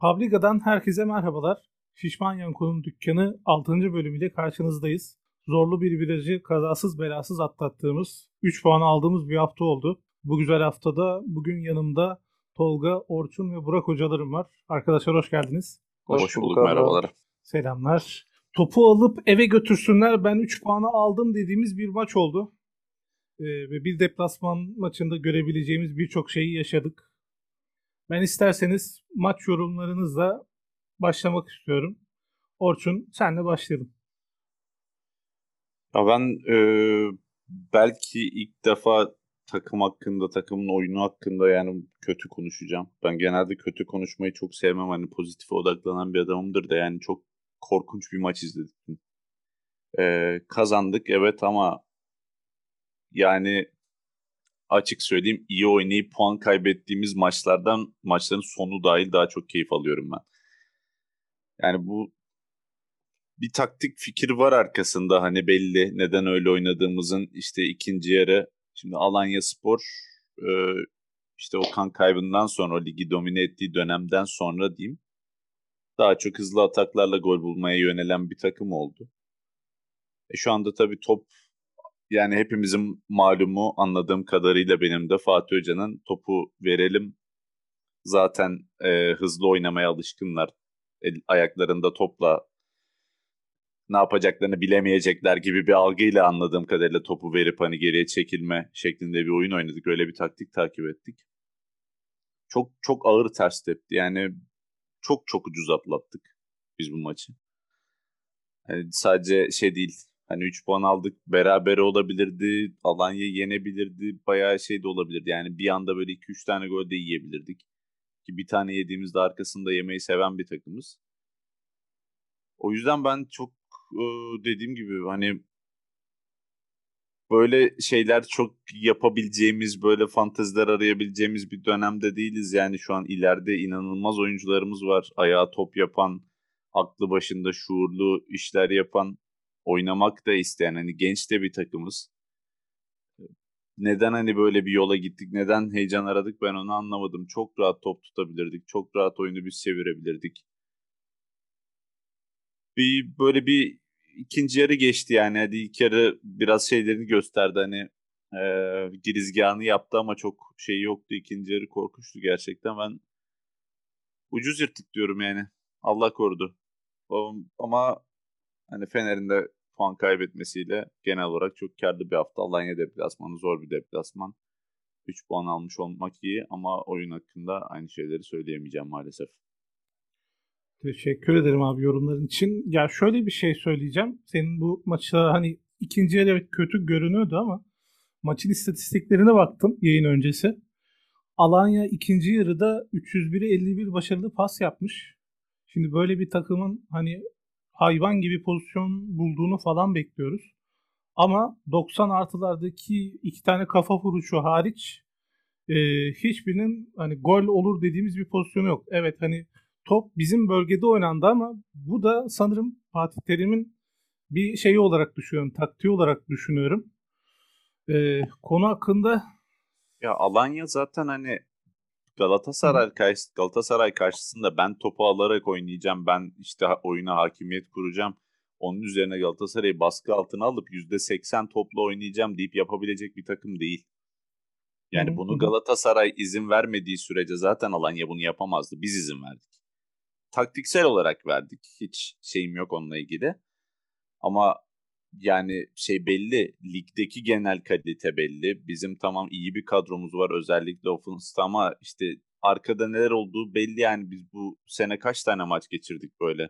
Publica'dan herkese merhabalar. Şişman Yanko'nun dükkanı 6. bölümüyle karşınızdayız. Zorlu bir virajı kazasız belasız atlattığımız, 3 puan aldığımız bir hafta oldu. Bu güzel haftada bugün yanımda Tolga, Orçun ve Burak hocalarım var. Arkadaşlar hoş geldiniz. Hoş, Hoş bulduk, bulduk, merhabalar. Selamlar. Topu alıp eve götürsünler ben 3 puanı aldım dediğimiz bir maç oldu. Ee, ve bir deplasman maçında görebileceğimiz birçok şeyi yaşadık. Ben isterseniz maç yorumlarınızla başlamak istiyorum. Orçun senle başlayalım. Ya ben e, belki ilk defa takım hakkında, takımın oyunu hakkında yani kötü konuşacağım. Ben genelde kötü konuşmayı çok sevmem. Hani pozitife odaklanan bir adamımdır da yani çok korkunç bir maç izledik. E, kazandık evet ama yani açık söyleyeyim iyi oynayıp puan kaybettiğimiz maçlardan maçların sonu dahil daha çok keyif alıyorum ben. Yani bu bir taktik fikir var arkasında hani belli neden öyle oynadığımızın işte ikinci yarı şimdi Alanya Spor e, işte o kan kaybından sonra o ligi domine ettiği dönemden sonra diyeyim daha çok hızlı ataklarla gol bulmaya yönelen bir takım oldu. E şu anda tabii top yani hepimizin malumu anladığım kadarıyla benim de Fatih Hoca'nın topu verelim zaten e, hızlı oynamaya alışkınlar. El, ayaklarında topla ne yapacaklarını bilemeyecekler gibi bir algıyla anladığım kadarıyla topu verip hani geriye çekilme şeklinde bir oyun oynadık. Öyle bir taktik takip ettik. Çok çok ağır ters tepti. Yani çok çok ucuz atlattık biz bu maçı. Yani sadece şey değil. Hani 3 puan aldık. Beraber olabilirdi. Alanya yenebilirdi. Bayağı şey de olabilirdi. Yani bir anda böyle 2-3 tane gol de yiyebilirdik. Ki bir tane yediğimizde arkasında yemeyi seven bir takımız. O yüzden ben çok dediğim gibi hani böyle şeyler çok yapabileceğimiz, böyle fanteziler arayabileceğimiz bir dönemde değiliz. Yani şu an ileride inanılmaz oyuncularımız var. Ayağa top yapan, aklı başında şuurlu işler yapan, oynamak da isteyen hani genç de bir takımız. Neden hani böyle bir yola gittik, neden heyecan aradık ben onu anlamadım. Çok rahat top tutabilirdik, çok rahat oyunu biz çevirebilirdik bir böyle bir ikinci yarı geçti yani. Hadi ilk yarı biraz şeylerini gösterdi hani e, girizgahını yaptı ama çok şey yoktu. İkinci yarı korkuştu gerçekten. Ben ucuz yırttık diyorum yani. Allah korudu. Ama hani Fener'in de puan kaybetmesiyle genel olarak çok karlı bir hafta. Alanya deplasmanı zor bir deplasman. 3 puan almış olmak iyi ama oyun hakkında aynı şeyleri söyleyemeyeceğim maalesef. Teşekkür ederim abi yorumların için. Ya şöyle bir şey söyleyeceğim. Senin bu maçta hani ikinci yarı evet kötü görünüyordu ama maçın istatistiklerine baktım yayın öncesi. Alanya ikinci yarıda 301'e 51 başarılı pas yapmış. Şimdi böyle bir takımın hani hayvan gibi pozisyon bulduğunu falan bekliyoruz. Ama 90 artılardaki iki tane kafa vuruşu hariç e, hiçbirinin hani gol olur dediğimiz bir pozisyonu yok. Evet hani top bizim bölgede oynandı ama bu da sanırım Fatih Terim'in bir şeyi olarak düşünüyorum, taktiği olarak düşünüyorum. Ee, konu hakkında ya Alanya zaten hani Galatasaray karşı, Galatasaray karşısında ben topu alarak oynayacağım. Ben işte oyuna hakimiyet kuracağım. Onun üzerine Galatasaray'ı baskı altına alıp %80 topla oynayacağım deyip yapabilecek bir takım değil. Yani bunu Galatasaray izin vermediği sürece zaten Alanya bunu yapamazdı. Biz izin verdik taktiksel olarak verdik. Hiç şeyim yok onunla ilgili. Ama yani şey belli. Ligdeki genel kalite belli. Bizim tamam iyi bir kadromuz var özellikle offense'ta ama işte arkada neler olduğu belli yani biz bu sene kaç tane maç geçirdik böyle.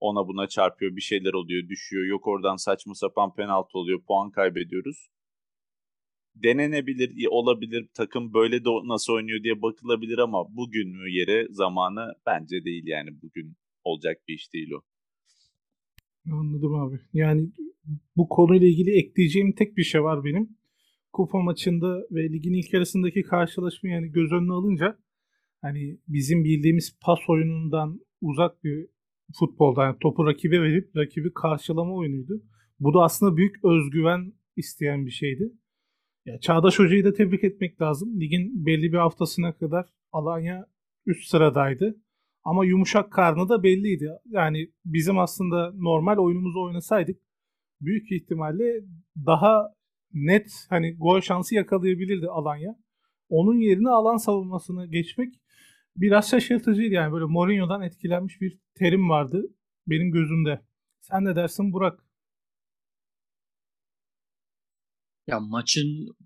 Ona buna çarpıyor bir şeyler oluyor düşüyor yok oradan saçma sapan penaltı oluyor puan kaybediyoruz denenebilir, olabilir. Takım böyle de nasıl oynuyor diye bakılabilir ama bugün mü yeri, zamanı bence değil yani bugün olacak bir iş değil o. Anladım abi. Yani bu konuyla ilgili ekleyeceğim tek bir şey var benim. Kupa maçında ve ligin ilk yarısındaki karşılaşma yani göz önüne alınca hani bizim bildiğimiz pas oyunundan uzak bir futbolda yani topu rakibe verip rakibi karşılama oyunuydu. Bu da aslında büyük özgüven isteyen bir şeydi. Ya Çağdaş Hoca'yı da tebrik etmek lazım. Ligin belli bir haftasına kadar Alanya üst sıradaydı. Ama yumuşak karnı da belliydi. Yani bizim aslında normal oyunumuzu oynasaydık büyük ihtimalle daha net hani gol şansı yakalayabilirdi Alanya. Onun yerine alan savunmasına geçmek biraz şaşırtıcıydı yani böyle Mourinho'dan etkilenmiş bir terim vardı benim gözümde. Sen ne dersin Burak? Ya maçın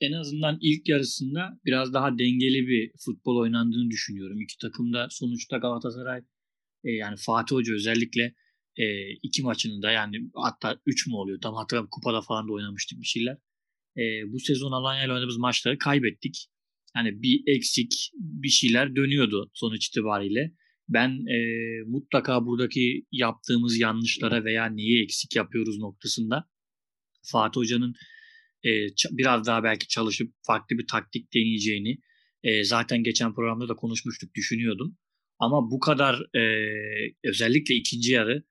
en azından ilk yarısında biraz daha dengeli bir futbol oynandığını düşünüyorum. İki takım da sonuçta Galatasaray e, yani Fatih Hoca özellikle e, iki maçını da yani hatta üç mü oluyor tam hatırlamıyorum kupada falan da oynamıştık bir şeyler. E, bu sezon Alanya ile oynadığımız maçları kaybettik. Yani bir eksik bir şeyler dönüyordu sonuç itibariyle. Ben e, mutlaka buradaki yaptığımız yanlışlara veya neyi eksik yapıyoruz noktasında Fatih Hoca'nın e, biraz daha belki çalışıp farklı bir taktik deneyeceğini e, zaten geçen programda da konuşmuştuk düşünüyordum. Ama bu kadar e, özellikle ikinci yarı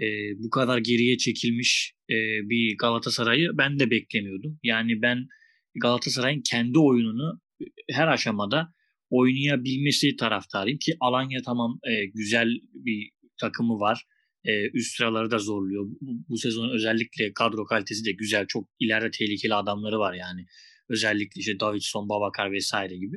e, bu kadar geriye çekilmiş e, bir Galatasaray'ı ben de beklemiyordum. Yani ben Galatasaray'ın kendi oyununu her aşamada oynayabilmesi taraftarıyım ki Alanya tamam e, güzel bir takımı var. E, üst sıraları da zorluyor. Bu, bu sezon özellikle kadro kalitesi de güzel. Çok ileride tehlikeli adamları var yani. Özellikle işte Davidson, Babakar vesaire gibi.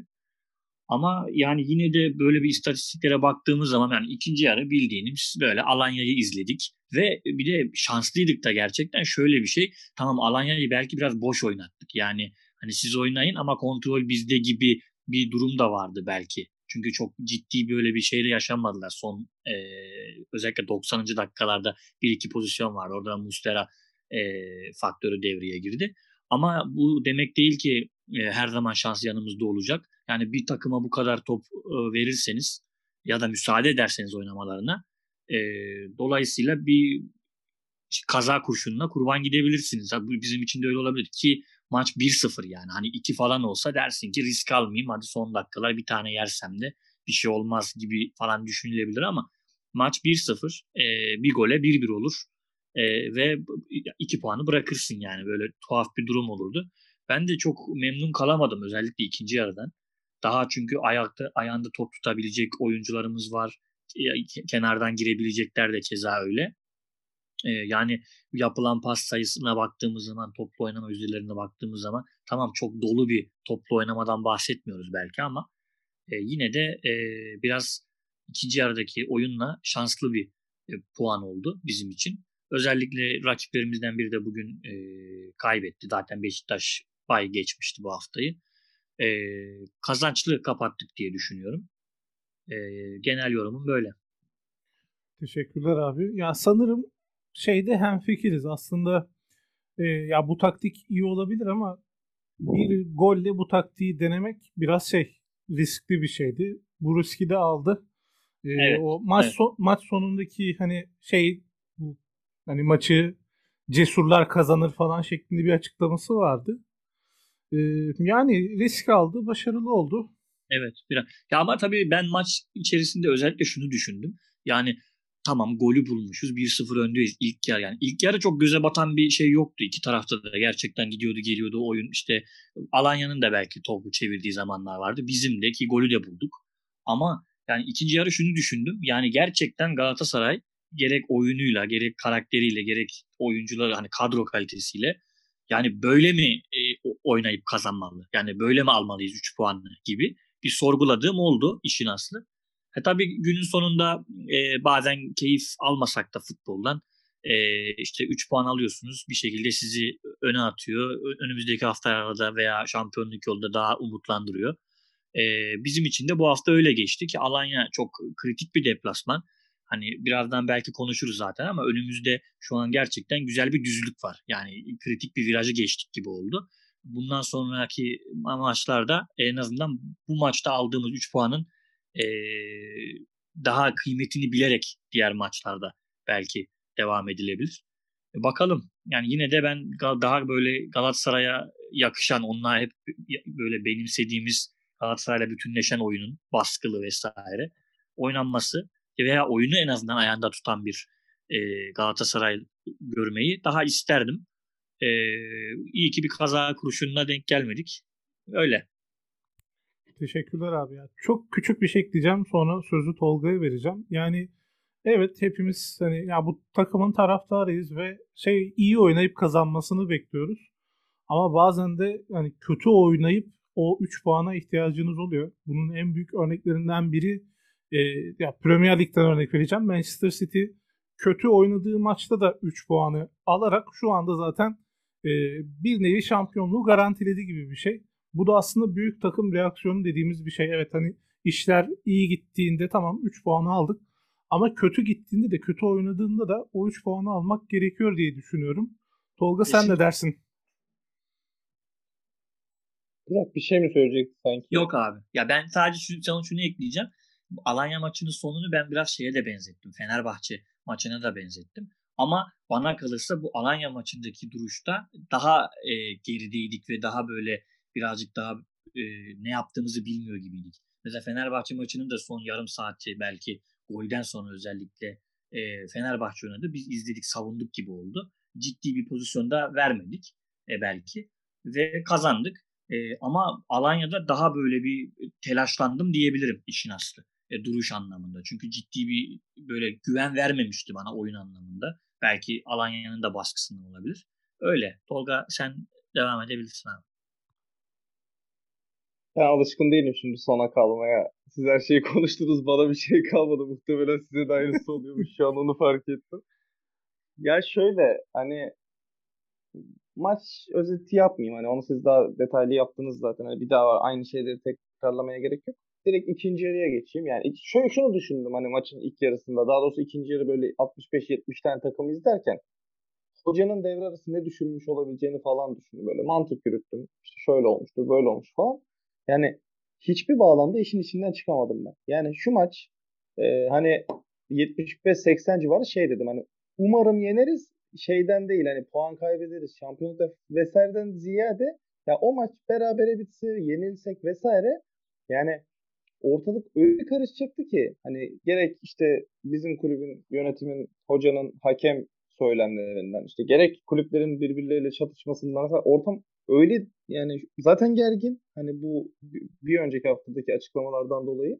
Ama yani yine de böyle bir istatistiklere baktığımız zaman yani ikinci yarı bildiğimiz böyle Alanya'yı izledik. Ve bir de şanslıydık da gerçekten şöyle bir şey. Tamam Alanya'yı belki biraz boş oynattık. Yani hani siz oynayın ama kontrol bizde gibi bir durum da vardı belki. Çünkü çok ciddi böyle bir şeyle yaşanmadılar. Son e, özellikle 90. dakikalarda bir iki pozisyon var. Orada Mustera e, faktörü devreye girdi. Ama bu demek değil ki e, her zaman şans yanımızda olacak. Yani bir takıma bu kadar top e, verirseniz ya da müsaade ederseniz oynamalarına e, dolayısıyla bir kaza kurşununa kurban gidebilirsiniz. Bu bizim için de öyle olabilir ki maç 1-0 yani. Hani 2 falan olsa dersin ki risk almayayım hadi son dakikalar bir tane yersem de bir şey olmaz gibi falan düşünülebilir ama maç 1-0 e, bir gole 1-1 olur e, ve 2 puanı bırakırsın yani böyle tuhaf bir durum olurdu. Ben de çok memnun kalamadım özellikle ikinci yarıdan. Daha çünkü ayakta ayağında top tutabilecek oyuncularımız var. Kenardan girebilecekler de keza öyle. Ee, yani yapılan pas sayısına baktığımız zaman, toplu oynama yüzdelerine baktığımız zaman tamam çok dolu bir toplu oynamadan bahsetmiyoruz belki ama e, yine de e, biraz ikinci yarıdaki oyunla şanslı bir e, puan oldu bizim için. Özellikle rakiplerimizden biri de bugün e, kaybetti. Zaten Beşiktaş bay geçmişti bu haftayı. E, kazançlı kapattık diye düşünüyorum. E, genel yorumum böyle. Teşekkürler abi. Ya sanırım şeyde hem fikiriz aslında e, ya bu taktik iyi olabilir ama bir golle bu taktiği denemek biraz şey riskli bir şeydi. Bu riski de aldı. E, evet, o maç evet. so, maç sonundaki hani şey bu hani maçı cesurlar kazanır falan şeklinde bir açıklaması vardı. E, yani risk aldı, başarılı oldu. Evet, biraz. Ya ama tabii ben maç içerisinde özellikle şunu düşündüm. Yani tamam golü bulmuşuz. 1-0 öndeyiz ilk yarı. Yani ilk yarı çok göze batan bir şey yoktu. İki tarafta da gerçekten gidiyordu geliyordu oyun. İşte Alanya'nın da belki topu çevirdiği zamanlar vardı. Bizim de ki golü de bulduk. Ama yani ikinci yarı şunu düşündüm. Yani gerçekten Galatasaray gerek oyunuyla, gerek karakteriyle, gerek oyuncuları hani kadro kalitesiyle yani böyle mi e, oynayıp kazanmalı? Yani böyle mi almalıyız 3 puanlı gibi bir sorguladığım oldu işin aslı. E tabii günün sonunda e, bazen keyif almasak da futboldan e, işte 3 puan alıyorsunuz bir şekilde sizi öne atıyor. Önümüzdeki haftalarda veya şampiyonluk yolunda daha umutlandırıyor. E, bizim için de bu hafta öyle geçti ki Alanya çok kritik bir deplasman. Hani birazdan belki konuşuruz zaten ama önümüzde şu an gerçekten güzel bir düzlük var. Yani kritik bir virajı geçtik gibi oldu. Bundan sonraki maçlarda en azından bu maçta aldığımız 3 puanın e, daha kıymetini bilerek diğer maçlarda belki devam edilebilir. E, bakalım. Yani yine de ben daha böyle Galatasaray'a yakışan, onlar hep böyle benimsediğimiz Galatasaray'la bütünleşen oyunun baskılı vesaire oynanması veya oyunu en azından ayağında tutan bir e, Galatasaray görmeyi daha isterdim. E, iyi ki bir kaza kurşununa denk gelmedik. Öyle. Teşekkürler abi ya. Çok küçük bir şey ekleyeceğim sonra sözü Tolga'ya vereceğim. Yani evet hepimiz hani ya bu takımın taraftarıyız ve şey iyi oynayıp kazanmasını bekliyoruz. Ama bazen de hani kötü oynayıp o 3 puana ihtiyacınız oluyor. Bunun en büyük örneklerinden biri e, ya Premier Lig'den örnek vereceğim. Manchester City kötü oynadığı maçta da 3 puanı alarak şu anda zaten e, bir nevi şampiyonluğu garantiledi gibi bir şey. Bu da aslında büyük takım reaksiyonu dediğimiz bir şey. Evet hani işler iyi gittiğinde tamam 3 puanı aldık. Ama kötü gittiğinde de kötü oynadığında da o 3 puanı almak gerekiyor diye düşünüyorum. Tolga sen ne dersin? Burak bir şey mi söyleyecektin sanki? Yok abi. Ya ben sadece şu, sana şunu ekleyeceğim. Alanya maçının sonunu ben biraz şeye de benzettim. Fenerbahçe maçına da benzettim. Ama bana kalırsa bu Alanya maçındaki duruşta daha e, gerideydik ve daha böyle birazcık daha e, ne yaptığımızı bilmiyor gibiydik. Mesela Fenerbahçe maçının da son yarım saati belki golden sonra özellikle e, Fenerbahçe oynadı. Biz izledik, savunduk gibi oldu. Ciddi bir pozisyonda vermedik e, belki ve kazandık. E, ama Alanya'da daha böyle bir telaşlandım diyebilirim işin aslı. E, duruş anlamında. Çünkü ciddi bir böyle güven vermemişti bana oyun anlamında. Belki Alanya'nın da baskısından olabilir. Öyle. Tolga sen devam edebilirsin abi. Ben alışkın değilim şimdi sona kalmaya. Siz her şeyi konuştunuz bana bir şey kalmadı. Muhtemelen size de aynısı oluyormuş. Şu an onu fark ettim. Ya şöyle hani maç özeti yapmayayım. Hani onu siz daha detaylı yaptınız zaten. Hani bir daha aynı şeyleri tekrarlamaya gerek yok. Direkt ikinci yarıya geçeyim. Yani şöyle şunu düşündüm hani maçın ilk yarısında. Daha doğrusu ikinci yarı böyle 65-70 tane takım izlerken hocanın devre arası ne düşünmüş olabileceğini falan düşündüm. Böyle mantık yürüttüm. İşte şöyle olmuştur, böyle olmuş falan. Yani hiçbir bağlamda işin içinden çıkamadım ben. Yani şu maç e, hani 75-80 civarı şey dedim hani umarım yeneriz şeyden değil hani puan kaybederiz şampiyonlukta vesaireden ziyade ya o maç berabere bitse yenilsek vesaire yani ortalık öyle karışacaktı ki hani gerek işte bizim kulübün yönetimin hocanın hakem söylemlerinden işte gerek kulüplerin birbirleriyle çatışmasından mesela ortam öyle yani zaten gergin hani bu bir önceki haftadaki açıklamalardan dolayı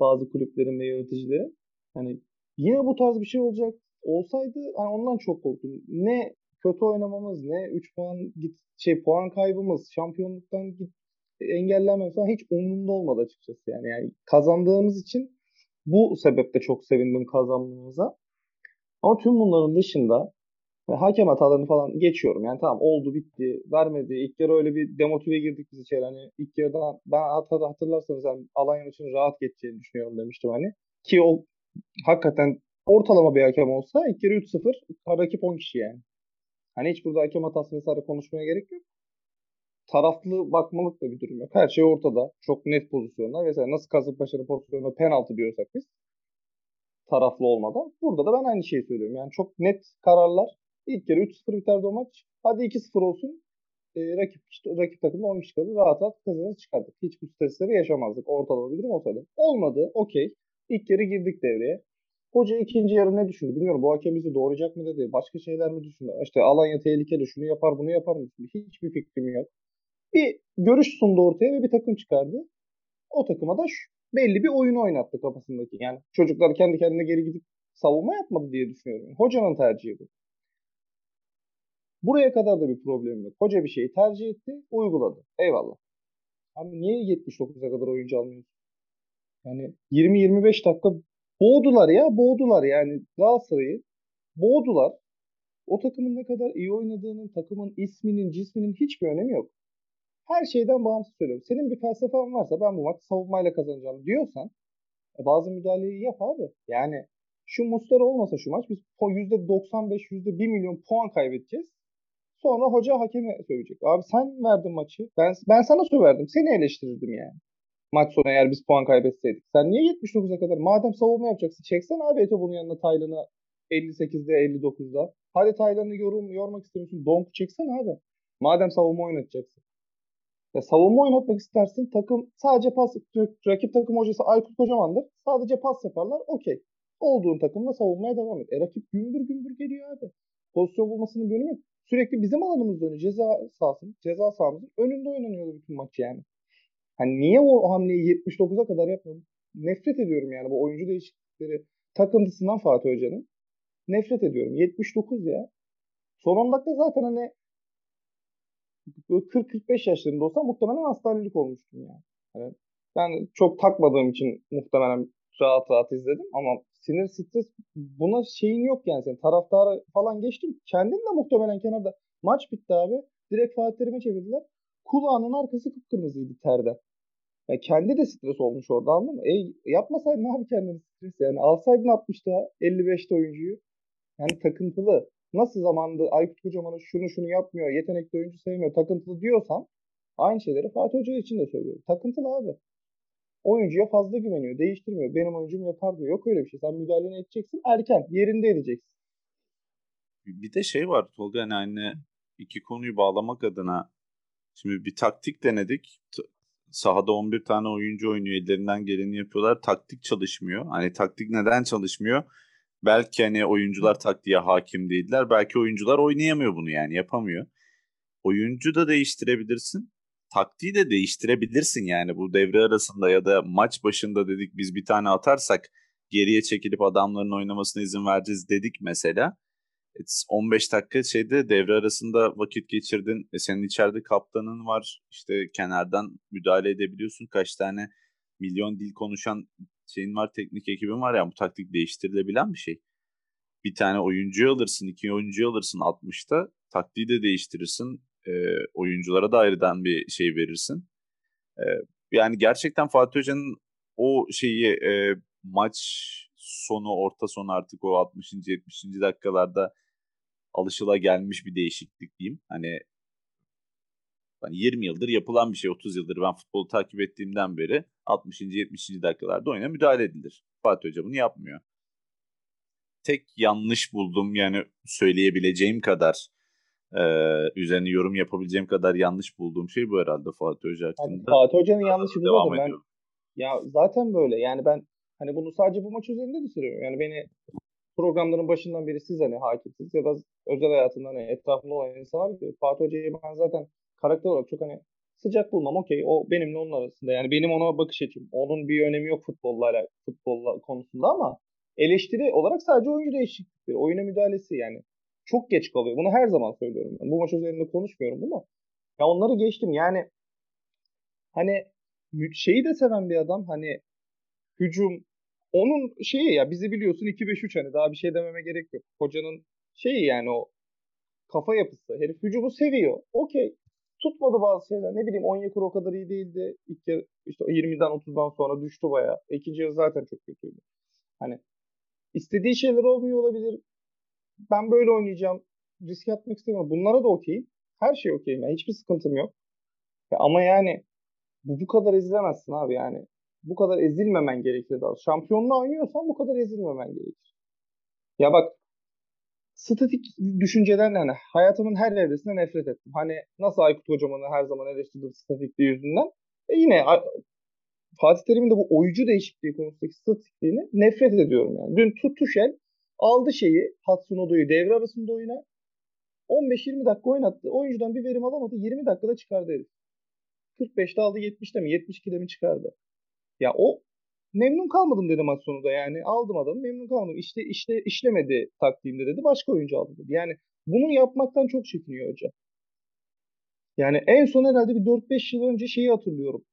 bazı kulüplerin ve yöneticilerin hani yine bu tarz bir şey olacak olsaydı hani ondan çok korktum. Ne kötü oynamamız ne 3 puan git şey puan kaybımız şampiyonluktan git engellenmemiz falan hiç umurumda olmadı açıkçası yani. yani kazandığımız için bu sebeple çok sevindim kazanmamıza. Ama tüm bunların dışında hakem hatalarını falan geçiyorum. Yani tamam oldu bitti vermedi. İlk yarı öyle bir demotive girdik biz içeri. Hani ilk yarıda ben hatırlarsanız yani Alanya maçının rahat geçeceğini düşünüyorum demiştim hani. Ki o hakikaten ortalama bir hakem olsa ilk yarı 3-0 rakip 10 kişi yani. Hani hiç burada hakem hatası vesaire konuşmaya gerek yok. Taraflı bakmalık da bir durum yok. Her şey ortada. Çok net pozisyonlar. Mesela nasıl Kasımpaşa'nın pozisyonunda penaltı diyorsak biz taraflı olmadan. Burada da ben aynı şeyi söylüyorum. Yani çok net kararlar. İlk kere 3-0 biterdi o maç. Hadi 2-0 olsun. E, rakip işte, rakip takımda 10 kişi kalır. Rahat rahat kazanır çıkardık. Hiç bu stresleri yaşamazdık. Ortalama bir durum olsaydı. Olmadı. Okey. İlk kere girdik devreye. Hoca ikinci yarı ne düşündü bilmiyorum. Bu hakem bizi doğrayacak mı dedi. Başka şeyler mi düşündü? İşte Alanya tehlikeli şunu yapar bunu yapar mı? Hiçbir fikrim yok. Bir görüş sundu ortaya ve bir takım çıkardı. O takıma da şu, belli bir oyunu oynattı kafasındaki. Yani çocuklar kendi kendine geri gidip savunma yapmadı diye düşünüyorum. Hocanın tercihi bu. Buraya kadar da bir problem yok. Hoca bir şeyi tercih etti, uyguladı. Eyvallah. Abi niye 79'a kadar oyuncu almıyorsun? Yani 20-25 dakika boğdular ya, boğdular yani Galatasaray'ı. Boğdular. O takımın ne kadar iyi oynadığının, takımın isminin, cisminin hiçbir önemi yok. Her şeyden bağımsız söylüyorum. Senin bir felsefen varsa ben bu maçı savunmayla kazanacağım diyorsan e, bazı müdahaleyi yap abi. Yani şu Muslera olmasa şu maç biz %95, %1 milyon puan kaybedeceğiz. Sonra hoca hakeme söyleyecek. Abi sen verdin maçı. Ben ben sana söverdim. Seni eleştirirdim yani. Maç sonu eğer biz puan kaybetseydik. Sen niye 79'a kadar? Madem savunma yapacaksın çeksen abi Eto bunun yanına Taylan'ı 58'de 59'da. Hadi Taylan'ı yorum, yormak istemiyorsun. Donk çeksen abi. Madem savunma oynatacaksın. Ya savunma oynatmak istersin. Takım sadece pas rakip takım hocası Aykut Kocaman'dır. Sadece pas yaparlar. Okey. Olduğun takımla savunmaya devam et. E rakip gümbür gümbür geliyor abi. Pozisyon bulmasının bir. Sürekli bizim alanımızda oynuyor. Ceza sahası, ceza sahamızın önünde oynanıyor bütün maç yani. Hani niye o hamleyi 79'a kadar yapmıyor? Nefret ediyorum yani bu oyuncu değişiklikleri takıntısından Fatih Hoca'nın. Nefret ediyorum. 79 ya. Son 10 dakika zaten hani 40-45 yaşlarında olsam muhtemelen hastanelik olmuştum yani. yani. Ben çok takmadığım için muhtemelen rahat rahat izledim ama sinir stres buna şeyin yok yani senin taraftarı falan geçtim. Kendin de muhtemelen kenarda maç bitti abi. Direkt Fatih Terim'e çevirdiler. Kulağının arkası kıpkırmızıydı terde. Yani kendi de stres olmuş orada anladın mı? E, yapmasaydın abi kendini stres yani. Alsaydın 60'ta 55'te oyuncuyu. Yani takıntılı. Nasıl zamanda Aykut Kocaman'a şunu şunu yapmıyor, yetenekli oyuncu sevmiyor, takıntılı diyorsan aynı şeyleri Fatih Hoca için de söylüyorum. Takıntılı abi. Oyuncuya fazla güveniyor, değiştirmiyor. Benim oyuncum yapar diyor. Yok öyle bir şey. Sen müdahaleni edeceksin erken, yerinde edeceksin. Bir de şey var Tolga hani, hani iki konuyu bağlamak adına şimdi bir taktik denedik. Sahada 11 tane oyuncu oynuyor. Ellerinden geleni yapıyorlar. Taktik çalışmıyor. Hani taktik neden çalışmıyor? Belki hani oyuncular taktiğe hakim değiller. Belki oyuncular oynayamıyor bunu yani yapamıyor. Oyuncu da değiştirebilirsin. Taktiği de değiştirebilirsin yani bu devre arasında ya da maç başında dedik biz bir tane atarsak geriye çekilip adamların oynamasına izin vereceğiz dedik mesela. 15 dakika şeyde devre arasında vakit geçirdin. E senin içeride kaptanın var. İşte kenardan müdahale edebiliyorsun. Kaç tane milyon dil konuşan şeyin var, teknik ekibin var ya bu taktik değiştirilebilen bir şey. Bir tane oyuncu alırsın, iki oyuncu alırsın 60'ta. Taktiği de değiştirirsin. E, oyunculara da ayrıdan bir şey verirsin. E, yani gerçekten Fatih Hoca'nın o şeyi e, maç sonu, orta sonu artık o 60. 70. dakikalarda alışıla gelmiş bir değişiklik diyeyim. Hani hani 20 yıldır yapılan bir şey, 30 yıldır ben futbolu takip ettiğimden beri 60. 70. dakikalarda oyuna müdahale edilir. Fatih Hoca bunu yapmıyor. Tek yanlış buldum yani söyleyebileceğim kadar e, üzerine yorum yapabileceğim kadar yanlış bulduğum şey bu herhalde Fatih Hoca hakkında. Fatih Hoca'nın yanlışı bu ben. Ya zaten böyle yani ben hani bunu sadece bu maç üzerinde de söylüyorum. Yani beni programların başından beri siz hani hakimsiniz ya da özel hayatında hani etrafında olan insanlar. Fatih Hoca'yı ben zaten karakter olarak çok hani sıcak bulmam okey. O benimle onun arasında. Yani benim ona bakış açım. Onun bir önemi yok futbolla, futbolla konusunda ama eleştiri olarak sadece oyuncu değişiklikleri. Oyuna müdahalesi yani. Çok geç kalıyor. Bunu her zaman söylüyorum. Ben. Bu maç üzerinde konuşmuyorum bunu. Ya onları geçtim. Yani hani şeyi de seven bir adam. Hani hücum onun şeyi ya bizi biliyorsun 2-5-3 hani daha bir şey dememe gerek yok. Hocanın şeyi yani o kafa yapısı. Herif hücumu seviyor. Okey. Tutmadı bazı şeyler. Ne bileyim Onyekuru o kadar iyi değildi. İlk yarı işte 20'den 30'dan sonra düştü baya. İkinci yarı zaten çok kötüydü. Hani istediği şeyler olmuyor olabilir. Ben böyle oynayacağım. Risk atmak istemiyorum. Bunlara da okeyim. Her şey okeyim. Yani hiçbir sıkıntım yok. Ya ama yani bu bu kadar ezilemezsin abi yani bu kadar ezilmemen gerekir daha. Şampiyonluğa oynuyorsan bu kadar ezilmemen gerekir. Ya bak statik düşünceden hani hayatımın her evresinde nefret ettim. Hani nasıl Aykut Kocaman'ı her zaman eleştirdim statikliği yüzünden. E yine Fatih Terim'in de bu oyuncu değişikliği konusundaki statikliğini nefret ediyorum yani. Dün Tutuşel aldı şeyi Hudson Odo'yu devre arasında oyuna 15-20 dakika oynattı. Oyuncudan bir verim alamadı. 20 dakikada çıkardı herif. 45'te aldı 70'te mi 72'de mi çıkardı. Ya o memnun kalmadım dedi maç sonunda yani. Aldım adamı memnun kalmadım. İşte işte işlemedi taktiğimde dedi. Başka oyuncu aldı dedi. Yani bunu yapmaktan çok çekiniyor hoca. Yani en son herhalde bir 4-5 yıl önce şeyi hatırlıyorum.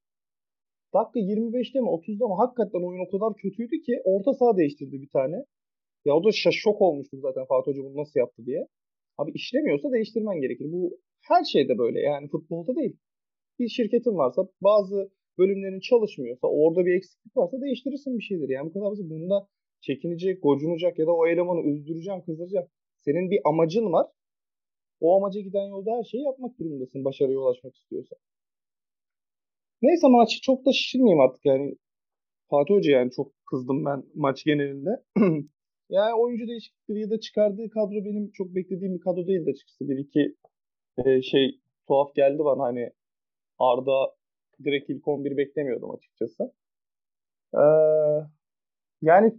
Dakika 25'te mi 30'da mı hakikaten oyun o kadar kötüydü ki orta saha değiştirdi bir tane. Ya o da şok olmuştu zaten Fatih Hoca bunu nasıl yaptı diye. Abi işlemiyorsa değiştirmen gerekir. Bu her şeyde böyle yani futbolda değil. Bir şirketin varsa bazı bölümlerin çalışmıyorsa, orada bir eksiklik varsa değiştirirsin bir şeydir. Yani bu kadar basit. Bunda çekinecek, gocunacak ya da o elemanı üzdüreceğim, kızdıracağım. Senin bir amacın var. O amaca giden yolda her şeyi yapmak durumundasın başarıya ulaşmak istiyorsan. Neyse maçı çok da şişirmeyeyim artık yani. Fatih Hoca yani çok kızdım ben maç genelinde. yani oyuncu değişiklikleri ya da çıkardığı kadro benim çok beklediğim bir kadro değildi açıkçası. Bir iki e, şey tuhaf geldi bana hani Arda direkt ilk 11 beklemiyordum açıkçası. Ee, yani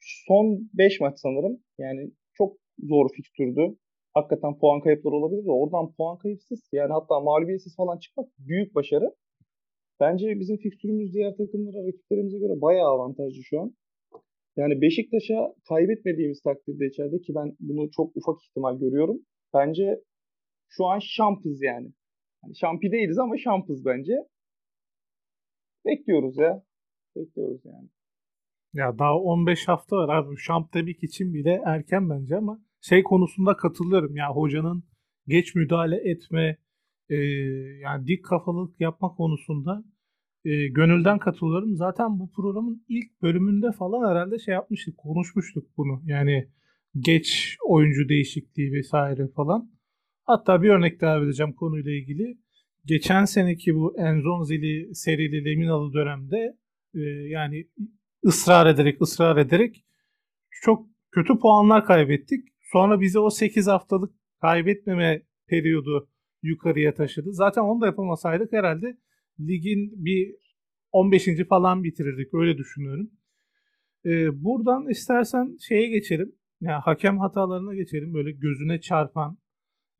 son 5 maç sanırım. Yani çok zor fikstürdü. Hakikaten puan kayıpları olabilir de oradan puan kayıpsız yani hatta mağlubiyetsiz falan çıkmak büyük başarı. Bence bizim fikstürümüz diğer takımlara, rakiplerimize göre bayağı avantajlı şu an. Yani Beşiktaş'a kaybetmediğimiz takdirde içeride ki ben bunu çok ufak ihtimal görüyorum. Bence şu an şampız yani. Yani şampi değiliz ama şampız bence. Bekliyoruz ya. Bekliyoruz yani. Ya daha 15 hafta var abi. Şamp demek için bile erken bence ama şey konusunda katılıyorum. Ya hocanın geç müdahale etme e, yani dik kafalık yapma konusunda e, gönülden katılıyorum. Zaten bu programın ilk bölümünde falan herhalde şey yapmıştık, konuşmuştuk bunu. Yani geç oyuncu değişikliği vesaire falan. Hatta bir örnek daha vereceğim konuyla ilgili. Geçen seneki bu Enzonzili serili Leminalı dönemde e, yani ısrar ederek ısrar ederek çok kötü puanlar kaybettik. Sonra bize o 8 haftalık kaybetmeme periyodu yukarıya taşıdı. Zaten onu da yapamasaydık herhalde ligin bir 15. falan bitirirdik öyle düşünüyorum. Ee, buradan istersen şeye geçelim. Yani hakem hatalarına geçelim. Böyle gözüne çarpan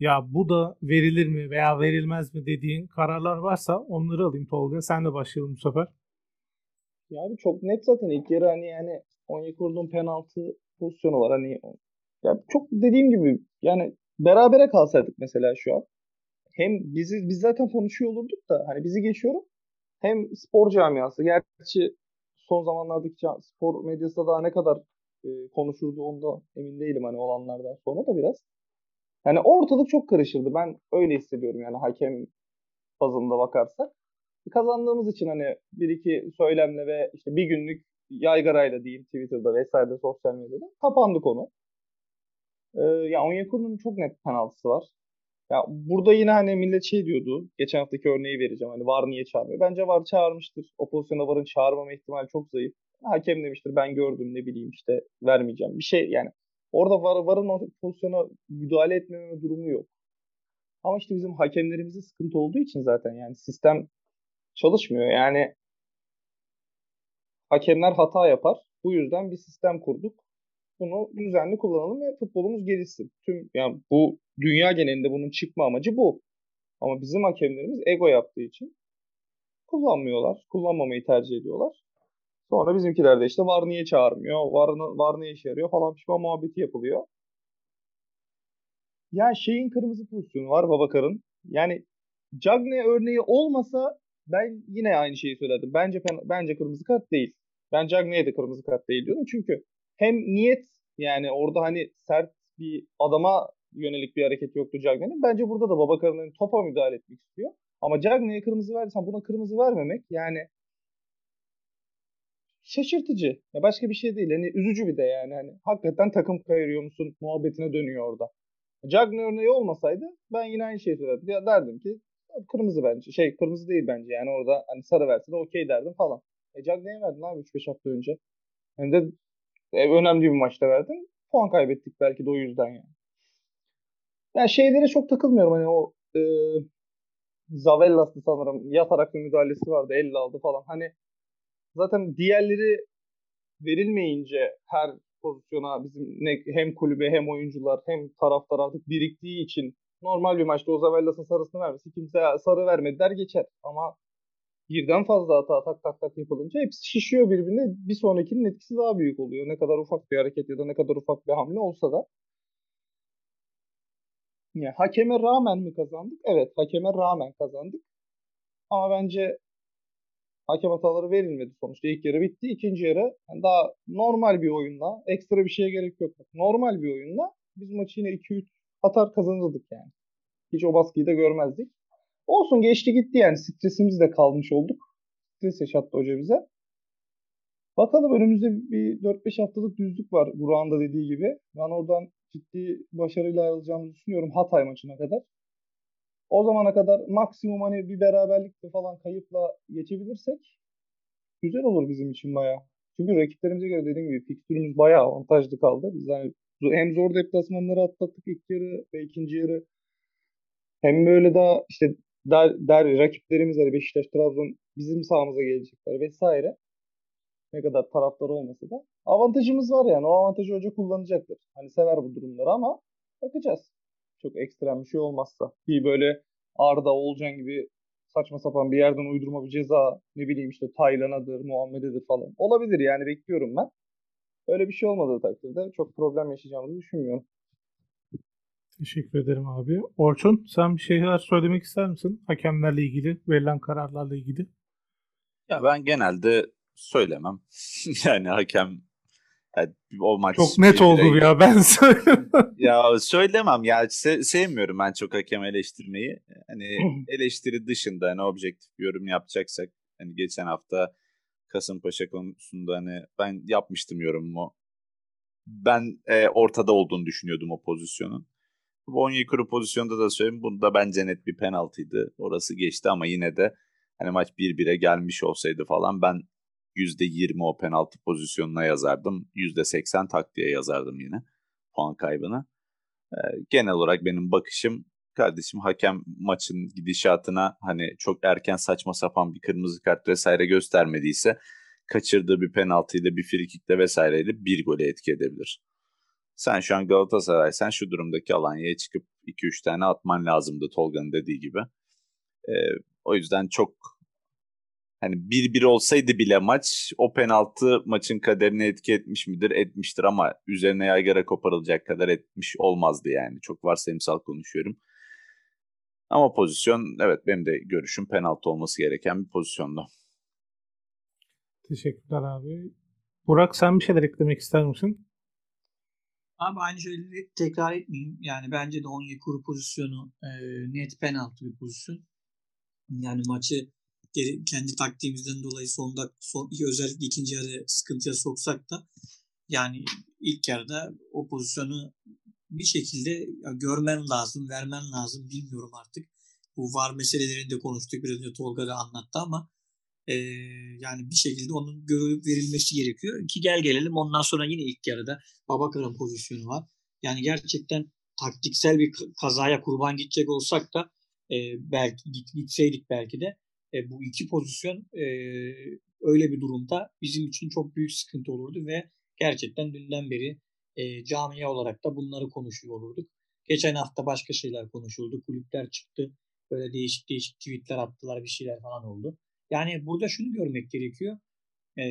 ya bu da verilir mi veya verilmez mi dediğin kararlar varsa onları alayım Tolga. Sen de başlayalım bu sefer. Ya abi çok net zaten ilk yarı hani yani Onyekuru'nun penaltı pozisyonu var hani ya çok dediğim gibi yani berabere kalsaydık mesela şu an hem bizi biz zaten konuşuyor olurduk da hani bizi geçiyorum hem spor camiası gerçi son zamanlardaki spor medyasında daha ne kadar e, konuşurdu onda emin değilim hani olanlardan sonra da biraz. Yani ortalık çok karışırdı. Ben öyle hissediyorum yani hakem bazında bakarsak. Kazandığımız için hani bir iki söylemle ve işte bir günlük yaygarayla diyeyim Twitter'da vesaire sosyal medyada kapandı konu. Ee, ya Onyekuru'nun çok net penaltısı var. Ya burada yine hani millet şey diyordu. Geçen haftaki örneği vereceğim. Hani VAR niye çağırmıyor? Bence VAR çağırmıştır. O pozisyona VAR'ın çağırmama ihtimali çok zayıf. Hakem demiştir ben gördüm ne bileyim işte vermeyeceğim. Bir şey yani orada VAR, VAR'ın o pozisyona müdahale etmeme durumu yok. Ama işte bizim hakemlerimizde sıkıntı olduğu için zaten yani sistem çalışmıyor. Yani hakemler hata yapar. Bu yüzden bir sistem kurduk. Bunu düzenli kullanalım ve futbolumuz gelişsin. Tüm yani bu dünya genelinde bunun çıkma amacı bu. Ama bizim hakemlerimiz ego yaptığı için kullanmıyorlar. Kullanmamayı tercih ediyorlar. Sonra bizimkiler de işte var niye çağırmıyor, var, var ne işe yarıyor falan pişman muhabbeti yapılıyor. Yani şeyin kırmızı pozisyonu var Babakar'ın. Yani Cagne örneği olmasa ben yine aynı şeyi söyledim. Bence bence kırmızı kart değil. Ben Cagne'ye de kırmızı kart değil diyorum. Çünkü hem niyet yani orada hani sert bir adama yönelik bir hareket yoktu Cagne'nin. Bence burada da Babakar'ın topa müdahale etmek istiyor. Ama Cagne'ye kırmızı verdiysen buna kırmızı vermemek yani şaşırtıcı. Ya başka bir şey değil. Hani üzücü bir de yani. Hani hakikaten takım kayırıyor musun muhabbetine dönüyor orada. Cagne örneği olmasaydı ben yine aynı şeyi söylerdim. Ya derdim ki kırmızı bence. Şey kırmızı değil bence. Yani orada hani sarı verse de okey derdim falan. E Cagne'ye verdin abi 3-5 hafta önce. Hem de e, önemli bir maçta verdin. Puan kaybettik belki de o yüzden yani. Yani şeylere çok takılmıyorum. Hani o e, Zavellas'tı sanırım. Yatarak bir müdahalesi vardı. Elle aldı falan. Hani zaten diğerleri verilmeyince her pozisyona bizim ne, hem kulübe hem oyuncular hem taraftar artık biriktiği için normal bir maçta Ozavellas'ın sarısını vermesi kimse sarı vermedi der geçer. Ama birden fazla hata tak tak tak yapılınca hepsi şişiyor birbirine. Bir sonrakinin etkisi daha büyük oluyor. Ne kadar ufak bir hareket ya da ne kadar ufak bir hamle olsa da. Yani hakeme rağmen mi kazandık? Evet, hakeme rağmen kazandık. Ama bence hakem hataları verilmedi sonuçta. İlk yarı bitti. ikinci yarı yani daha normal bir oyunla, ekstra bir şeye gerek yok. Normal bir oyunla biz maçı yine 2-3 atar kazanırdık yani. Hiç o baskıyı da görmezdik. Olsun geçti gitti yani. Stresimiz de kalmış olduk. Stres yaşattı hoca bize. Bakalım önümüzde bir 4-5 haftalık düzlük var Burak'ın da dediği gibi. Ben oradan ciddi başarıyla ayrılacağımızı düşünüyorum Hatay maçına kadar. O zamana kadar maksimum hani bir beraberlikle falan kayıpla geçebilirsek güzel olur bizim için bayağı. Çünkü rakiplerimize göre dediğim gibi fikstürümüz bayağı avantajlı kaldı. Biz hani hem zor deplasmanları atlattık ilk yarı ve ikinci yarı. Hem böyle daha işte der, der rakiplerimiz hani Beşiktaş, Trabzon bizim sahamıza gelecekler vesaire. Ne kadar taraftar olmasa da avantajımız var yani. O avantajı hoca kullanacaktır. Hani sever bu durumları ama bakacağız. Çok ekstrem bir şey olmazsa. Bir böyle Arda, Olcan gibi saçma sapan bir yerden uydurma bir ceza ne bileyim işte Taylan'adır, Muhammed'edir falan. Olabilir yani bekliyorum ben. Öyle bir şey olmadığı takdirde çok problem yaşayacağımızı düşünmüyorum. Teşekkür ederim abi. Orçun sen bir şeyler söylemek ister misin? Hakemlerle ilgili, verilen kararlarla ilgili. Ya ben genelde söylemem. yani hakem yani o maç çok net oldu ya ben söylemem. ya söylemem ya Se- sevmiyorum ben çok hakem eleştirmeyi. Hani eleştiri dışında hani objektif bir yorum yapacaksak hani geçen hafta Kasımpaşa konusunda hani ben yapmıştım yorumumu. Ben e, ortada olduğunu düşünüyordum o pozisyonun. Onyekuru pozisyonda da söyleyeyim. Bunda bence net bir penaltıydı. Orası geçti ama yine de hani maç 1-1'e gelmiş olsaydı falan ben %20 o penaltı pozisyonuna yazardım. %80 taktiğe yazardım yine puan kaybına. Ee, genel olarak benim bakışım kardeşim hakem maçın gidişatına hani çok erken saçma sapan bir kırmızı kart vesaire göstermediyse kaçırdığı bir penaltıyla bir frikikle vesaireyle bir gole etki edebilir. Sen şu an Galatasaray sen şu durumdaki Alanya'ya çıkıp 2-3 tane atman lazımdı Tolga'nın dediği gibi. Ee, o yüzden çok hani 1-1 olsaydı bile maç o penaltı maçın kaderine etki etmiş midir? Etmiştir ama üzerine yaygara koparılacak kadar etmiş olmazdı yani. Çok varsayımsal konuşuyorum. Ama pozisyon evet benim de görüşüm penaltı olması gereken bir pozisyonda. Teşekkürler abi. Burak sen bir şeyler eklemek ister misin? Abi aynı şeyleri tekrar etmeyeyim. Yani bence de Onyekuru pozisyonu e, net penaltı bir pozisyon. Yani maçı geri, kendi taktiğimizden dolayı sonda son, özellikle ikinci yarı sıkıntıya soksak da yani ilk yarıda o pozisyonu bir şekilde görmen lazım, vermen lazım. Bilmiyorum artık. Bu var meselelerini de konuştuk. Biraz önce Tolga da anlattı ama e, yani bir şekilde onun görülüp verilmesi gerekiyor. Ki gel gelelim ondan sonra yine ilk yarıda Babakar'ın pozisyonu var. Yani gerçekten taktiksel bir kazaya kurban gidecek olsak da e, belki gitseydik belki de e, bu iki pozisyon e, öyle bir durumda bizim için çok büyük sıkıntı olurdu ve gerçekten dünden beri e, camia olarak da bunları konuşuyor olurduk. Geçen hafta başka şeyler konuşuldu. Kulüpler çıktı. Böyle değişik değişik tweetler attılar bir şeyler falan oldu. Yani burada şunu görmek gerekiyor. Ee,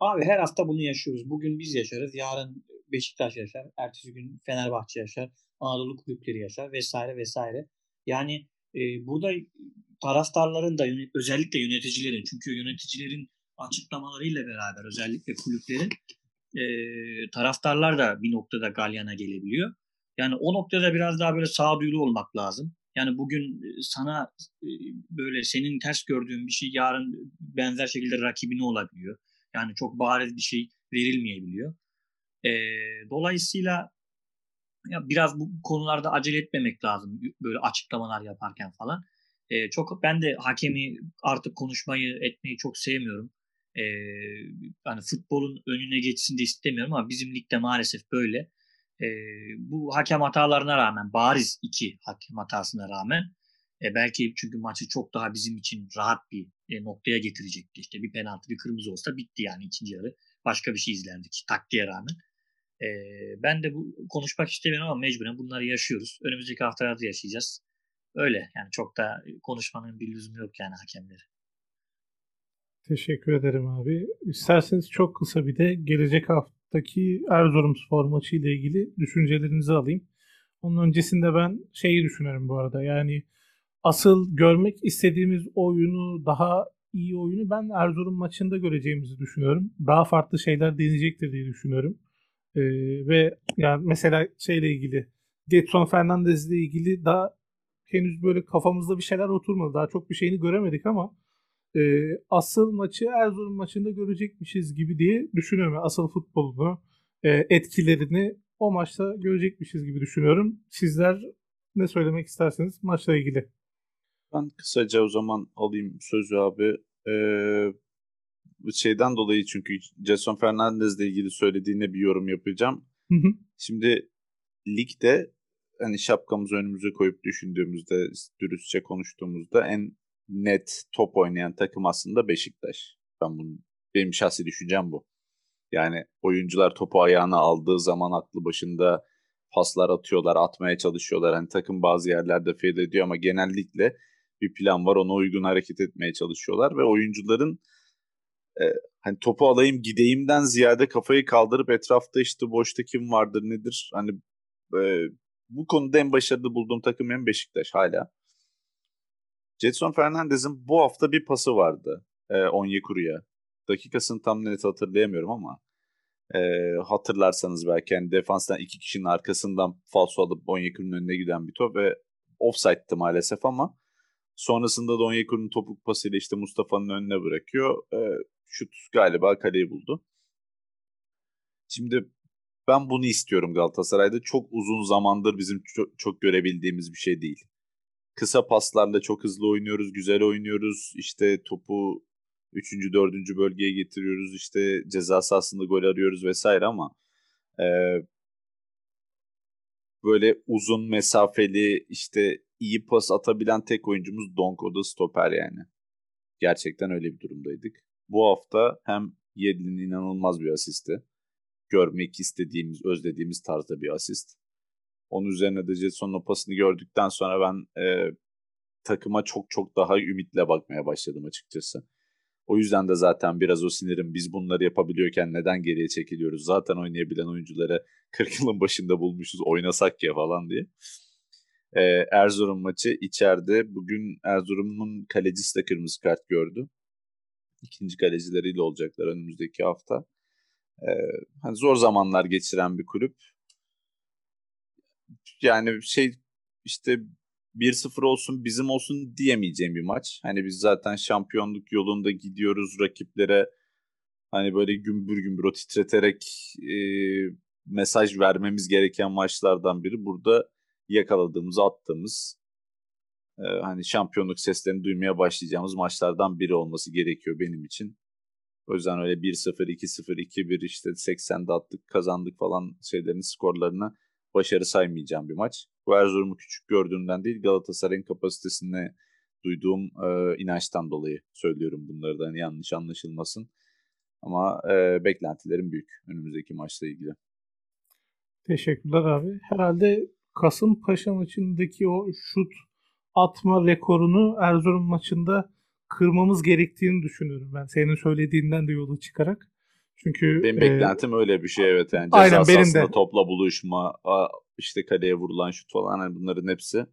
abi her hafta bunu yaşıyoruz. Bugün biz yaşarız. Yarın Beşiktaş yaşar. Ertesi gün Fenerbahçe yaşar. Anadolu kulüpleri yaşar vesaire vesaire. Yani e, burada taraftarların da özellikle yöneticilerin çünkü yöneticilerin açıklamalarıyla beraber özellikle kulüplerin e, taraftarlar da bir noktada galyana gelebiliyor. Yani o noktada biraz daha böyle sağduyulu olmak lazım. Yani bugün sana böyle senin ters gördüğün bir şey yarın benzer şekilde rakibine olabiliyor. Yani çok bariz bir şey verilmeyebiliyor. E, dolayısıyla ya biraz bu konularda acele etmemek lazım böyle açıklamalar yaparken falan. E, çok ben de hakemi artık konuşmayı etmeyi çok sevmiyorum. E, yani futbolun önüne geçsin de istemiyorum ama bizim ligde maalesef böyle e, bu hakem hatalarına rağmen bariz iki hakem hatasına rağmen e, belki çünkü maçı çok daha bizim için rahat bir e, noktaya getirecekti. İşte bir penaltı bir kırmızı olsa bitti yani ikinci yarı. Başka bir şey izlerdik taktiğe rağmen. E, ben de bu konuşmak istemiyorum ama mecburen bunları yaşıyoruz. Önümüzdeki haftalarda yaşayacağız. Öyle yani çok da konuşmanın bir lüzumu yok yani hakemleri. Teşekkür ederim abi. İsterseniz çok kısa bir de gelecek hafta haftaki Erzurumspor maçı ile ilgili düşüncelerinizi alayım. Onun öncesinde ben şeyi düşünüyorum bu arada. Yani asıl görmek istediğimiz oyunu daha iyi oyunu ben Erzurum maçında göreceğimizi düşünüyorum. Daha farklı şeyler deneyecektir diye düşünüyorum. Ee, ve yani mesela şeyle ilgili Getson Fernandez ile ilgili daha henüz böyle kafamızda bir şeyler oturmadı. Daha çok bir şeyini göremedik ama e, asıl maçı Erzurum maçında görecekmişiz gibi diye düşünüyorum. Asıl futbolunu, e, etkilerini o maçta görecekmişiz gibi düşünüyorum. Sizler ne söylemek isterseniz maçla ilgili. Ben kısaca o zaman alayım sözü abi. Ee, şeyden dolayı çünkü Jason Fernandez ile ilgili söylediğine bir yorum yapacağım. Hı hı. Şimdi ligde hani şapkamızı önümüze koyup düşündüğümüzde, dürüstçe konuştuğumuzda en net top oynayan takım aslında Beşiktaş. Ben bunu benim şahsi düşüncem bu. Yani oyuncular topu ayağına aldığı zaman aklı başında paslar atıyorlar, atmaya çalışıyorlar. Hani takım bazı yerlerde fail ediyor ama genellikle bir plan var. Ona uygun hareket etmeye çalışıyorlar ve oyuncuların e, hani topu alayım gideyimden ziyade kafayı kaldırıp etrafta işte boşta kim vardır nedir hani e, bu konuda en başarılı bulduğum takım hem Beşiktaş hala. Jetson Fernandez'in bu hafta bir pası vardı e, Onyekuru'ya. Dakikasını tam net hatırlayamıyorum ama e, hatırlarsanız belki yani defanstan iki kişinin arkasından falso alıp Onyekuru'nun önüne giden bir top ve offside'tı maalesef ama sonrasında da Onyekuru'nun topuk pasıyla işte Mustafa'nın önüne bırakıyor. E, şut galiba kaleyi buldu. Şimdi ben bunu istiyorum Galatasaray'da. Çok uzun zamandır bizim çok, çok görebildiğimiz bir şey değil. Kısa paslarla çok hızlı oynuyoruz, güzel oynuyoruz. İşte topu 3. 4. bölgeye getiriyoruz. İşte ceza sahasında gol arıyoruz vesaire ama e, böyle uzun mesafeli işte iyi pas atabilen tek oyuncumuz Donko da stoper yani. Gerçekten öyle bir durumdaydık. Bu hafta hem Yedlin'in inanılmaz bir asisti. Görmek istediğimiz, özlediğimiz tarzda bir asist. Onun üzerine de Jetson'un pasını gördükten sonra ben e, takıma çok çok daha ümitle bakmaya başladım açıkçası. O yüzden de zaten biraz o sinirim biz bunları yapabiliyorken neden geriye çekiliyoruz? Zaten oynayabilen oyuncuları 40 yılın başında bulmuşuz oynasak ya falan diye. Ee, Erzurum maçı içeride. Bugün Erzurum'un kalecisi de kırmızı kart gördü. İkinci kalecileriyle olacaklar önümüzdeki hafta. Ee, hani zor zamanlar geçiren bir kulüp. Yani şey işte 1-0 olsun bizim olsun diyemeyeceğim bir maç. Hani biz zaten şampiyonluk yolunda gidiyoruz rakiplere hani böyle gümbür gümbür o titreterek e, mesaj vermemiz gereken maçlardan biri. Burada yakaladığımız, attığımız e, hani şampiyonluk seslerini duymaya başlayacağımız maçlardan biri olması gerekiyor benim için. O yüzden öyle 1-0, 2-0, 2-1 işte 80'de attık, kazandık falan şeylerin skorlarını başarı saymayacağım bir maç. Bu Erzurum'u küçük gördüğümden değil Galatasaray'ın kapasitesine duyduğum e, inançtan dolayı söylüyorum bunları da hani yanlış anlaşılmasın. Ama e, beklentilerim büyük önümüzdeki maçla ilgili. Teşekkürler abi. Herhalde Kasımpaşa maçındaki o şut atma rekorunu Erzurum maçında kırmamız gerektiğini düşünüyorum ben. Senin söylediğinden de yola çıkarak. Çünkü benim e, beklentim öyle bir şey evet yani. Ceza aynen benim de. topla buluşma, işte kaleye vurulan şut falan hani bunların hepsi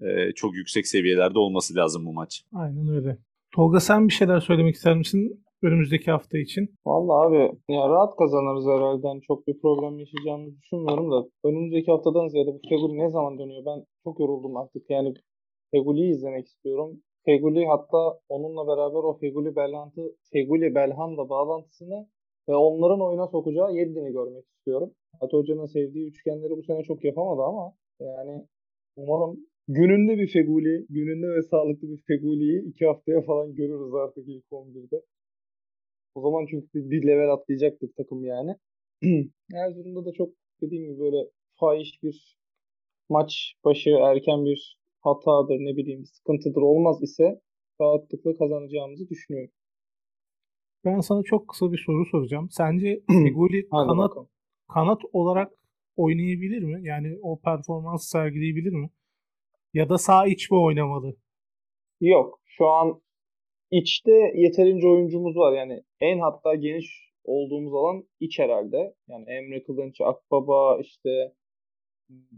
e, çok yüksek seviyelerde olması lazım bu maç. Aynen öyle. Tolga sen bir şeyler söylemek ister misin önümüzdeki hafta için? Vallahi abi ya rahat kazanırız herhalde. Yani çok bir problem yaşayacağımızı düşünmüyorum da önümüzdeki haftadan ziyade bu Feguli ne zaman dönüyor? Ben çok yoruldum artık. Yani Feguli'yi izlemek istiyorum. Feguli hatta onunla beraber o Feguli Belhant'ı Feguli Belhanda bağlantısını ve onların oyuna sokacağı Yedlin'i görmek istiyorum. Fatih Hoca'nın sevdiği üçgenleri bu sene çok yapamadı ama yani umarım gününde bir Feguli, gününde ve sağlıklı bir Feguli'yi iki haftaya falan görürüz artık ilk 11'de. O zaman çünkü bir level atlayacaktır takım yani. Erzurum'da da çok dediğim gibi böyle fahiş bir maç başı erken bir hatadır ne bileyim sıkıntıdır olmaz ise rahatlıkla kazanacağımızı düşünüyorum. Ben sana çok kısa bir soru soracağım. Sence Fegoli kanat kanat olarak oynayabilir mi? Yani o performans sergileyebilir mi? Ya da sağ iç mi oynamalı? Yok. Şu an içte yeterince oyuncumuz var. Yani en hatta geniş olduğumuz alan iç herhalde. Yani Emre Kılınç, Akbaba, işte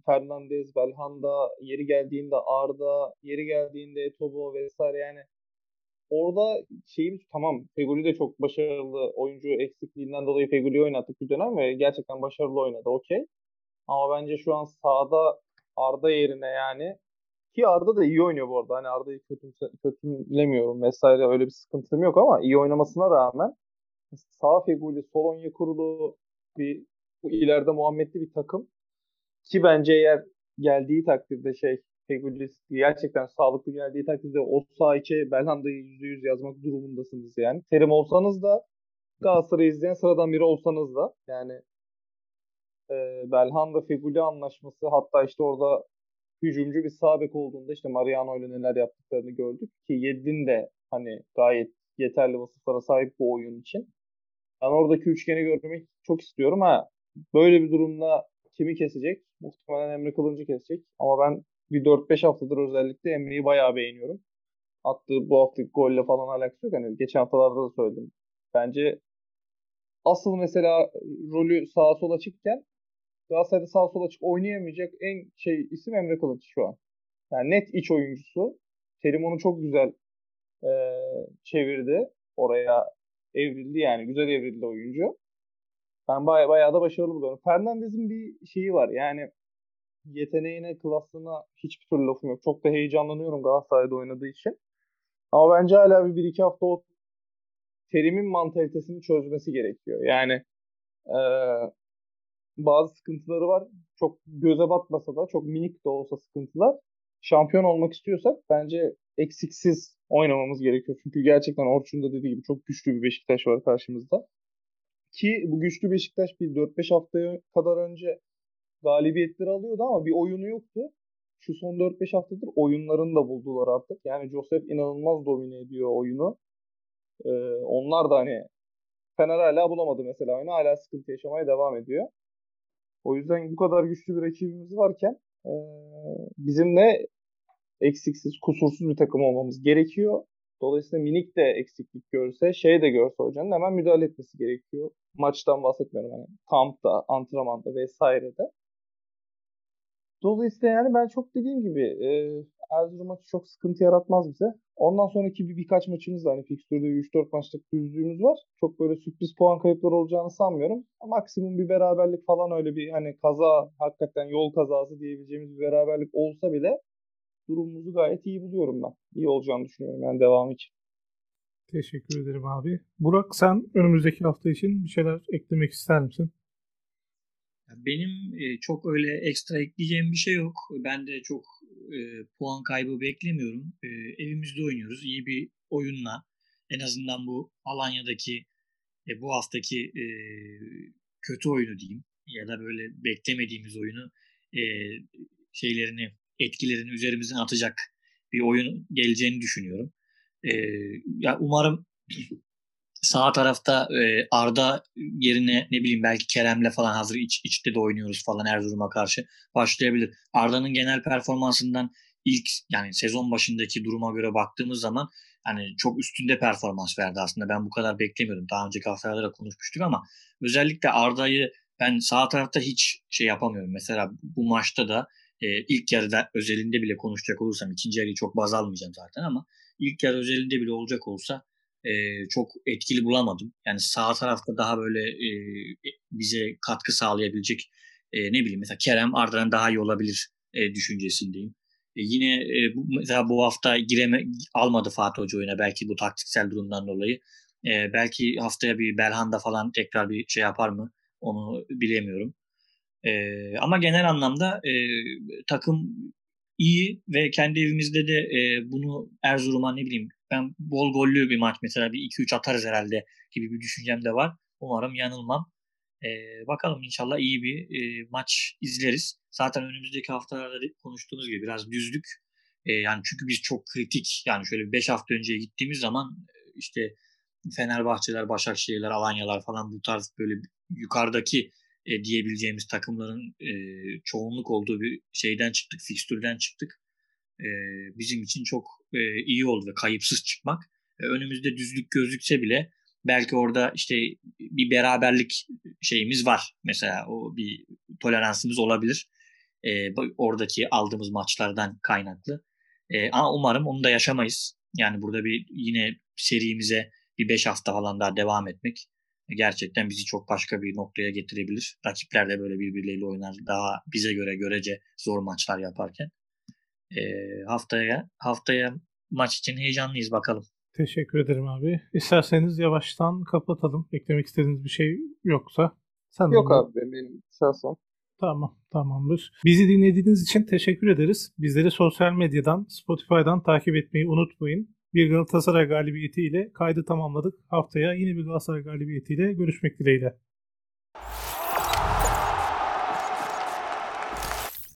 Fernandez, Belhanda, yeri geldiğinde Arda, yeri geldiğinde Etobo vesaire yani orada şeyimiz tamam Feguli de çok başarılı oyuncu eksikliğinden dolayı Feguli'yi oynattık bir dönem ve gerçekten başarılı oynadı okey. Ama bence şu an sahada Arda yerine yani ki Arda da iyi oynuyor bu arada. Hani Arda'yı kötülemiyorum vesaire öyle bir sıkıntım yok ama iyi oynamasına rağmen sağ Feguli, sol Onyekuru bir bu ileride Muhammedli bir takım ki bence eğer geldiği takdirde şey Fegulis gerçekten sağlıklı geldiği takdirde o sağ içe Belhanda'yı %100 yazmak durumundasınız yani. Terim olsanız da Galatasaray'ı izleyen sıradan biri olsanız da yani e, Belhanda Feguli anlaşması hatta işte orada hücumcu bir sağ bek olduğunda işte Mariano ile neler yaptıklarını gördük ki Yedlin de hani gayet yeterli vasıflara sahip bu oyun için. Ben oradaki üçgeni görmek çok istiyorum ha. Böyle bir durumda kimi kesecek? Muhtemelen Emre Kılıncı kesecek. Ama ben bir 4-5 haftadır özellikle Emre'yi bayağı beğeniyorum. attığı bu haftaki golle falan alakası yok. Hani geçen haftalarda da söyledim. Bence asıl mesela rolü sağa sola açıkken Galatasaray'da sağ sola açık oynayamayacak en şey isim Emre Kılıç şu an. Yani net iç oyuncusu. Terim onu çok güzel e, çevirdi. Oraya evrildi yani. Güzel evrildi oyuncu. Ben bayağı, bayağı da başarılı buluyorum. Fernandez'in bir şeyi var. Yani yeteneğine, klasına hiçbir türlü lafım yok. Çok da heyecanlanıyorum Galatasaray'da oynadığı için. Ama bence hala bir, bir iki hafta o terimin mantalitesini çözmesi gerekiyor. Yani e, bazı sıkıntıları var. Çok göze batmasa da çok minik de olsa sıkıntılar. Şampiyon olmak istiyorsak bence eksiksiz oynamamız gerekiyor. Çünkü gerçekten Orçun da dediği gibi çok güçlü bir Beşiktaş var karşımızda. Ki bu güçlü Beşiktaş bir 4-5 haftaya kadar önce galibiyetleri alıyordu ama bir oyunu yoktu. Şu son 4-5 haftadır oyunlarını da buldular artık. Yani Joseph inanılmaz domine ediyor oyunu. Ee, onlar da hani Fener hala bulamadı mesela oyunu. Hala sıkıntı yaşamaya devam ediyor. O yüzden bu kadar güçlü bir rakibimiz varken e, bizim de eksiksiz, kusursuz bir takım olmamız gerekiyor. Dolayısıyla minik de eksiklik görse, şey de görse hocanın hemen müdahale etmesi gerekiyor. Maçtan bahsetmiyorum hani kampta, antrenmanda vesairede. Dolayısıyla yani ben çok dediğim gibi e, Erzurum maçı çok sıkıntı yaratmaz bize. Ondan sonraki bir birkaç maçımız da hani fikstürde 3-4 maçlık düzlüğümüz var. Çok böyle sürpriz puan kayıpları olacağını sanmıyorum. Maksimum bir beraberlik falan öyle bir hani kaza hakikaten yol kazası diyebileceğimiz bir beraberlik olsa bile durumumuzu gayet iyi buluyorum ben. İyi olacağını düşünüyorum yani devam için. Teşekkür ederim abi. Burak sen önümüzdeki hafta için bir şeyler eklemek ister misin? Benim e, çok öyle ekstra ekleyeceğim bir şey yok. Ben de çok e, puan kaybı beklemiyorum. E, evimizde oynuyoruz. İyi bir oyunla en azından bu Alanya'daki e, bu haftaki e, kötü oyunu diyeyim ya da böyle beklemediğimiz oyunu e, şeylerini etkilerini üzerimizden atacak bir oyun geleceğini düşünüyorum. E, ya umarım sağ tarafta e, Arda yerine ne bileyim belki Kerem'le falan hazır iç, içte de oynuyoruz falan Erzurum'a karşı başlayabilir. Arda'nın genel performansından ilk yani sezon başındaki duruma göre baktığımız zaman hani çok üstünde performans verdi aslında. Ben bu kadar beklemiyordum. Daha önceki haftalarda da konuşmuştuk ama özellikle Arda'yı ben sağ tarafta hiç şey yapamıyorum. Mesela bu maçta da e, ilk yarıda özelinde bile konuşacak olursam ikinci yarıyı çok baz almayacağım zaten ama ilk yarı özelinde bile olacak olsa e, çok etkili bulamadım. Yani sağ tarafta daha böyle e, bize katkı sağlayabilecek e, ne bileyim mesela Kerem Arda'dan daha iyi olabilir e, düşüncesindeyim. E, yine e, bu, mesela bu hafta gireme almadı Fatih Hoca oyuna belki bu taktiksel durumdan dolayı. E, belki haftaya bir Belhanda falan tekrar bir şey yapar mı onu bilemiyorum. E, ama genel anlamda e, takım iyi ve kendi evimizde de e, bunu Erzurum'a ne bileyim ben bol gollü bir maç mesela bir 2-3 atarız herhalde gibi bir düşüncem de var. Umarım yanılmam. E, bakalım inşallah iyi bir e, maç izleriz. Zaten önümüzdeki haftalarda konuştuğumuz gibi biraz düzlük. E, yani çünkü biz çok kritik yani şöyle 5 hafta önceye gittiğimiz zaman işte Fenerbahçeler, Başakşehirler, Alanyalar falan bu tarz böyle yukarıdaki e, diyebileceğimiz takımların e, çoğunluk olduğu bir şeyden çıktık, fikstürden çıktık. E, bizim için çok e, iyi oldu ve kayıpsız çıkmak. E, önümüzde düzlük gözükse bile belki orada işte bir beraberlik şeyimiz var. Mesela o bir toleransımız olabilir. E, oradaki aldığımız maçlardan kaynaklı. E, ama umarım onu da yaşamayız. Yani burada bir yine serimize bir 5 hafta falan daha devam etmek gerçekten bizi çok başka bir noktaya getirebilir. Rakipler de böyle birbirleriyle oynar. Daha bize göre görece zor maçlar yaparken. E, haftaya haftaya maç için heyecanlıyız bakalım. Teşekkür ederim abi. İsterseniz yavaştan kapatalım. Eklemek istediğiniz bir şey yoksa. Sen Yok abi benim şahsen. Tamam tamamdır. Bizi dinlediğiniz için teşekkür ederiz. Bizleri sosyal medyadan, Spotify'dan takip etmeyi unutmayın. Bir Galatasaray galibiyetiyle kaydı tamamladık. Haftaya yine bir Galatasaray galibiyetiyle görüşmek dileğiyle.